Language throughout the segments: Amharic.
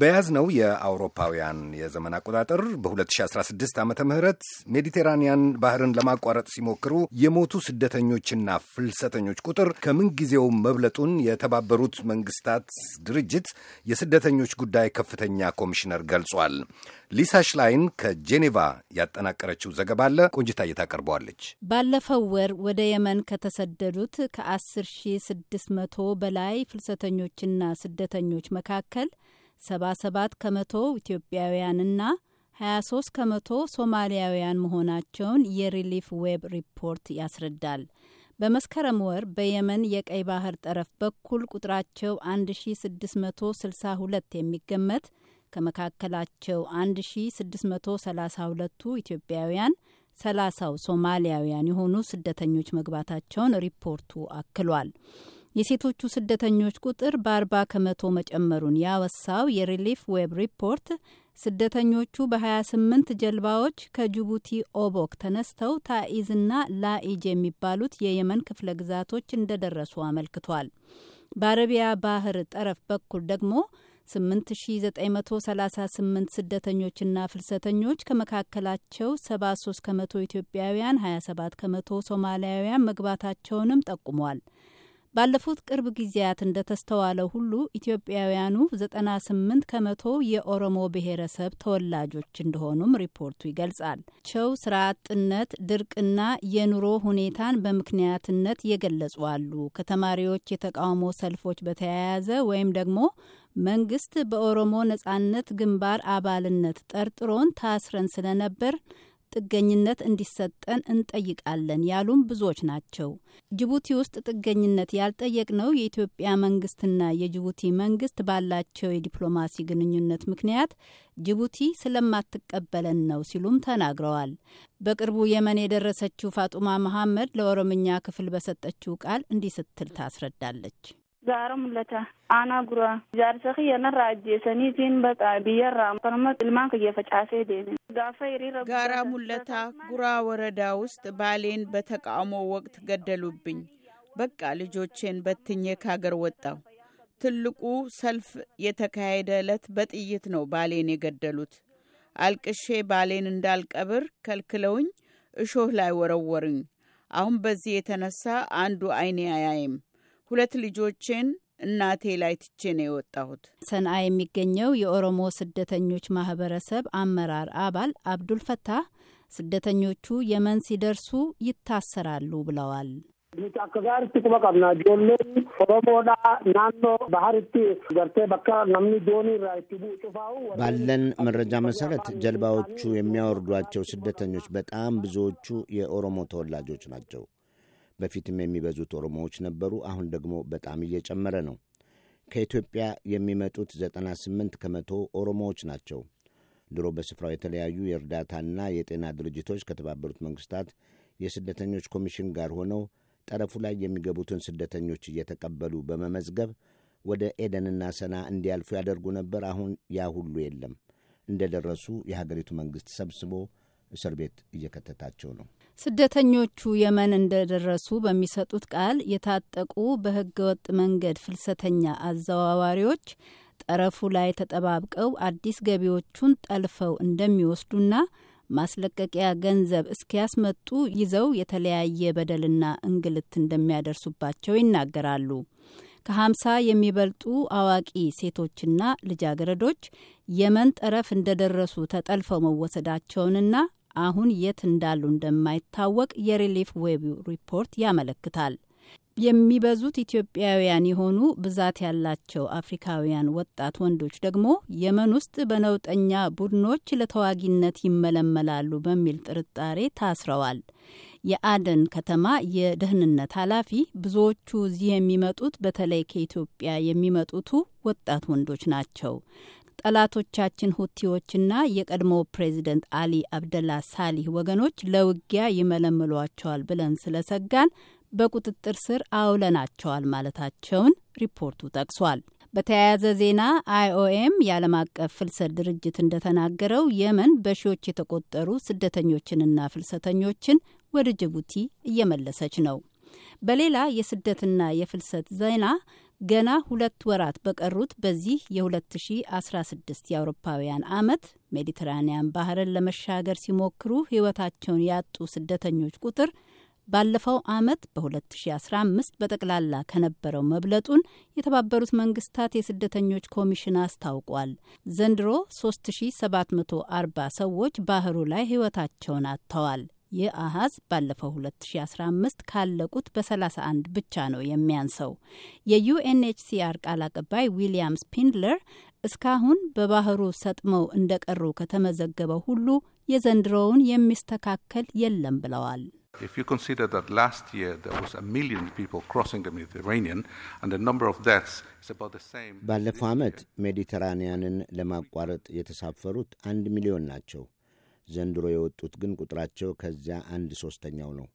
በያዝነው የአውሮፓውያን የዘመን አቆጣጠር በ2016 ዓ ም ሜዲቴራንያን ባህርን ለማቋረጥ ሲሞክሩ የሞቱ ስደተኞችና ፍልሰተኞች ቁጥር ከምንጊዜው መብለጡን የተባበሩት መንግስታት ድርጅት የስደተኞች ጉዳይ ከፍተኛ ኮሚሽነር ገልጿል። ሊሳ ሽላይን ከጄኔቫ ያጠናቀረችው ዘገባ አለ ቆንጅታ እየታቀርበዋለች። ባለፈው ወር ወደ የመን ከተሰደዱት ከ10,600 በላይ ፍልሰተኞችና ስደተኞች መካከል 77 ከመቶ ኢትዮጵያውያንና 23 ከመቶ ሶማሊያውያን መሆናቸውን የሪሊፍ ዌብ ሪፖርት ያስረዳል። በመስከረም ወር በየመን የቀይ ባህር ጠረፍ በኩል ቁጥራቸው 1662 የሚገመት ከመካከላቸው 1632ቱ ኢትዮጵያውያን፣ 30ው ሶማሊያውያን የሆኑ ስደተኞች መግባታቸውን ሪፖርቱ አክሏል። የሴቶቹ ስደተኞች ቁጥር በ40 ከመቶ መጨመሩን ያወሳው የሪሊፍ ዌብ ሪፖርት ስደተኞቹ በ28 ጀልባዎች ከጅቡቲ ኦቦክ ተነስተው ታኢዝና ላኢጅ የሚባሉት የየመን ክፍለ ግዛቶች እንደደረሱ አመልክቷል። በአረቢያ ባህር ጠረፍ በኩል ደግሞ 8938 ስደተኞችና ፍልሰተኞች ከመካከላቸው 73 ከመቶ ኢትዮጵያውያን፣ 27 ከመቶ ሶማሊያውያን መግባታቸውንም ጠቁሟል። ባለፉት ቅርብ ጊዜያት እንደተስተዋለው ሁሉ ኢትዮጵያውያኑ 98 ከመቶ የኦሮሞ ብሔረሰብ ተወላጆች እንደሆኑም ሪፖርቱ ይገልጻል። ቸው ስራ አጥነት፣ ድርቅና የኑሮ ሁኔታን በምክንያትነት የገለጹ አሉ። ከተማሪዎች የተቃውሞ ሰልፎች በተያያዘ ወይም ደግሞ መንግስት በኦሮሞ ነጻነት ግንባር አባልነት ጠርጥሮን ታስረን ስለነበር ጥገኝነት እንዲሰጠን እንጠይቃለን ያሉም ብዙዎች ናቸው። ጅቡቲ ውስጥ ጥገኝነት ያልጠየቅነው የኢትዮጵያ መንግስትና የጅቡቲ መንግስት ባላቸው የዲፕሎማሲ ግንኙነት ምክንያት ጅቡቲ ስለማትቀበለን ነው ሲሉም ተናግረዋል። በቅርቡ የመን የደረሰችው ፋጡማ መሐመድ ለኦሮምኛ ክፍል በሰጠችው ቃል እንዲህ ስትል ታስረዳለች። guraa jaarsa kiyya narraa ajjeesaniitiin baqa biyyarraa kanuma ilmaan kiyya facaasee deeme gaafa hiriira ጋራ ሙለታ ጉራ ወረዳ ውስጥ ባሌን በተቃውሞ ወቅት ገደሉብኝ። በቃ ልጆቼን በትኜ ካገር ወጣሁ። ትልቁ ሰልፍ የተካሄደ ዕለት በጥይት ነው ባሌን የገደሉት። አልቅሼ ባሌን እንዳልቀብር ከልክለውኝ እሾህ ላይ ወረወሩኝ። አሁን በዚህ የተነሳ አንዱ አይኔ አያይም። ሁለት ልጆቼን እናቴ ላይ ትቼ ነው የወጣሁት። ሰንአ የሚገኘው የኦሮሞ ስደተኞች ማህበረሰብ አመራር አባል አብዱል ፈታህ ስደተኞቹ የመን ሲደርሱ ይታሰራሉ ብለዋል። ባለን መረጃ መሰረት ጀልባዎቹ የሚያወርዷቸው ስደተኞች በጣም ብዙዎቹ የኦሮሞ ተወላጆች ናቸው። በፊትም የሚበዙት ኦሮሞዎች ነበሩ። አሁን ደግሞ በጣም እየጨመረ ነው። ከኢትዮጵያ የሚመጡት 98 ከመቶ ኦሮሞዎች ናቸው። ድሮ በስፍራው የተለያዩ የእርዳታና የጤና ድርጅቶች ከተባበሩት መንግስታት የስደተኞች ኮሚሽን ጋር ሆነው ጠረፉ ላይ የሚገቡትን ስደተኞች እየተቀበሉ በመመዝገብ ወደ ኤደንና ሰና እንዲያልፉ ያደርጉ ነበር። አሁን ያ ሁሉ የለም። እንደደረሱ የሀገሪቱ መንግስት ሰብስቦ እስር ቤት እየከተታቸው ነው። ስደተኞቹ የመን እንደደረሱ በሚሰጡት ቃል የታጠቁ በህገወጥ መንገድ ፍልሰተኛ አዘዋዋሪዎች ጠረፉ ላይ ተጠባብቀው አዲስ ገቢዎቹን ጠልፈው እንደሚወስዱና ማስለቀቂያ ገንዘብ እስኪያስመጡ ይዘው የተለያየ በደልና እንግልት እንደሚያደርሱባቸው ይናገራሉ። ከሀምሳ የሚበልጡ አዋቂ ሴቶችና ልጃገረዶች የመን ጠረፍ እንደደረሱ ተጠልፈው መወሰዳቸውንና አሁን የት እንዳሉ እንደማይታወቅ የሪሊፍ ዌብ ሪፖርት ያመለክታል። የሚበዙት ኢትዮጵያውያን የሆኑ ብዛት ያላቸው አፍሪካውያን ወጣት ወንዶች ደግሞ የመን ውስጥ በነውጠኛ ቡድኖች ለተዋጊነት ይመለመላሉ በሚል ጥርጣሬ ታስረዋል። የአደን ከተማ የደህንነት ኃላፊ ብዙዎቹ እዚህ የሚመጡት በተለይ ከኢትዮጵያ የሚመጡቱ ወጣት ወንዶች ናቸው። ጠላቶቻችን ሁቲዎችና የቀድሞ ፕሬዚደንት አሊ አብደላ ሳሊህ ወገኖች ለውጊያ ይመለምሏቸዋል ብለን ስለሰጋን በቁጥጥር ስር አውለናቸዋል ማለታቸውን ሪፖርቱ ጠቅሷል። በተያያዘ ዜና አይኦኤም የዓለም አቀፍ ፍልሰት ድርጅት እንደተናገረው የመን በሺዎች የተቆጠሩ ስደተኞችንና ፍልሰተኞችን ወደ ጅቡቲ እየመለሰች ነው። በሌላ የስደትና የፍልሰት ዜና ገና ሁለት ወራት በቀሩት በዚህ የ2016 የአውሮፓውያን አመት ሜዲትራኒያን ባህርን ለመሻገር ሲሞክሩ ሕይወታቸውን ያጡ ስደተኞች ቁጥር ባለፈው አመት በ2015 በጠቅላላ ከነበረው መብለጡን የተባበሩት መንግስታት የስደተኞች ኮሚሽን አስታውቋል። ዘንድሮ 3740 ሰዎች ባህሩ ላይ ሕይወታቸውን አጥተዋል። ይህ አሀዝ ባለፈው 2015 ካለቁት በ31 ብቻ ነው የሚያንሰው። የዩኤንኤችሲአር ቃል አቀባይ ዊሊያም ስፒንድለር እስካሁን በባህሩ ሰጥመው እንደቀሩ ከተመዘገበው ሁሉ የዘንድሮውን የሚስተካከል የለም ብለዋል። If you consider that last year there was a million people crossing the Mediterranean and the number of deaths is about the same. ባለፈው ዓመት ሜዲተራንያንን ለማቋረጥ የተሳፈሩት አንድ ሚሊዮን ናቸው። ዘንድሮ የወጡት ግን ቁጥራቸው ከዚያ አንድ ሦስተኛው ነው።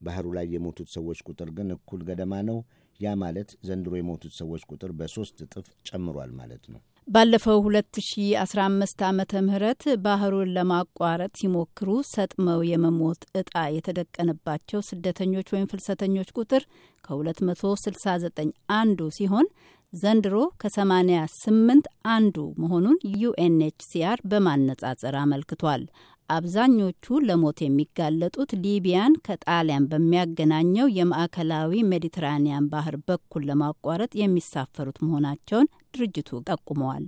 ባህሩ ላይ የሞቱት ሰዎች ቁጥር ግን እኩል ገደማ ነው። ያ ማለት ዘንድሮ የሞቱት ሰዎች ቁጥር በሦስት እጥፍ ጨምሯል ማለት ነው። ባለፈው 2015 ዓመተ ምህረት ባህሩን ለማቋረጥ ሲሞክሩ ሰጥመው የመሞት እጣ የተደቀነባቸው ስደተኞች ወይም ፍልሰተኞች ቁጥር ከ269 አንዱ ሲሆን ዘንድሮ ከ88 አንዱ መሆኑን ዩኤንኤችሲአር በማነጻጸር አመልክቷል። አብዛኞቹ ለሞት የሚጋለጡት ሊቢያን ከጣሊያን በሚያገናኘው የማዕከላዊ ሜዲትራኒያን ባህር በኩል ለማቋረጥ የሚሳፈሩት መሆናቸውን ድርጅቱ ጠቁመዋል።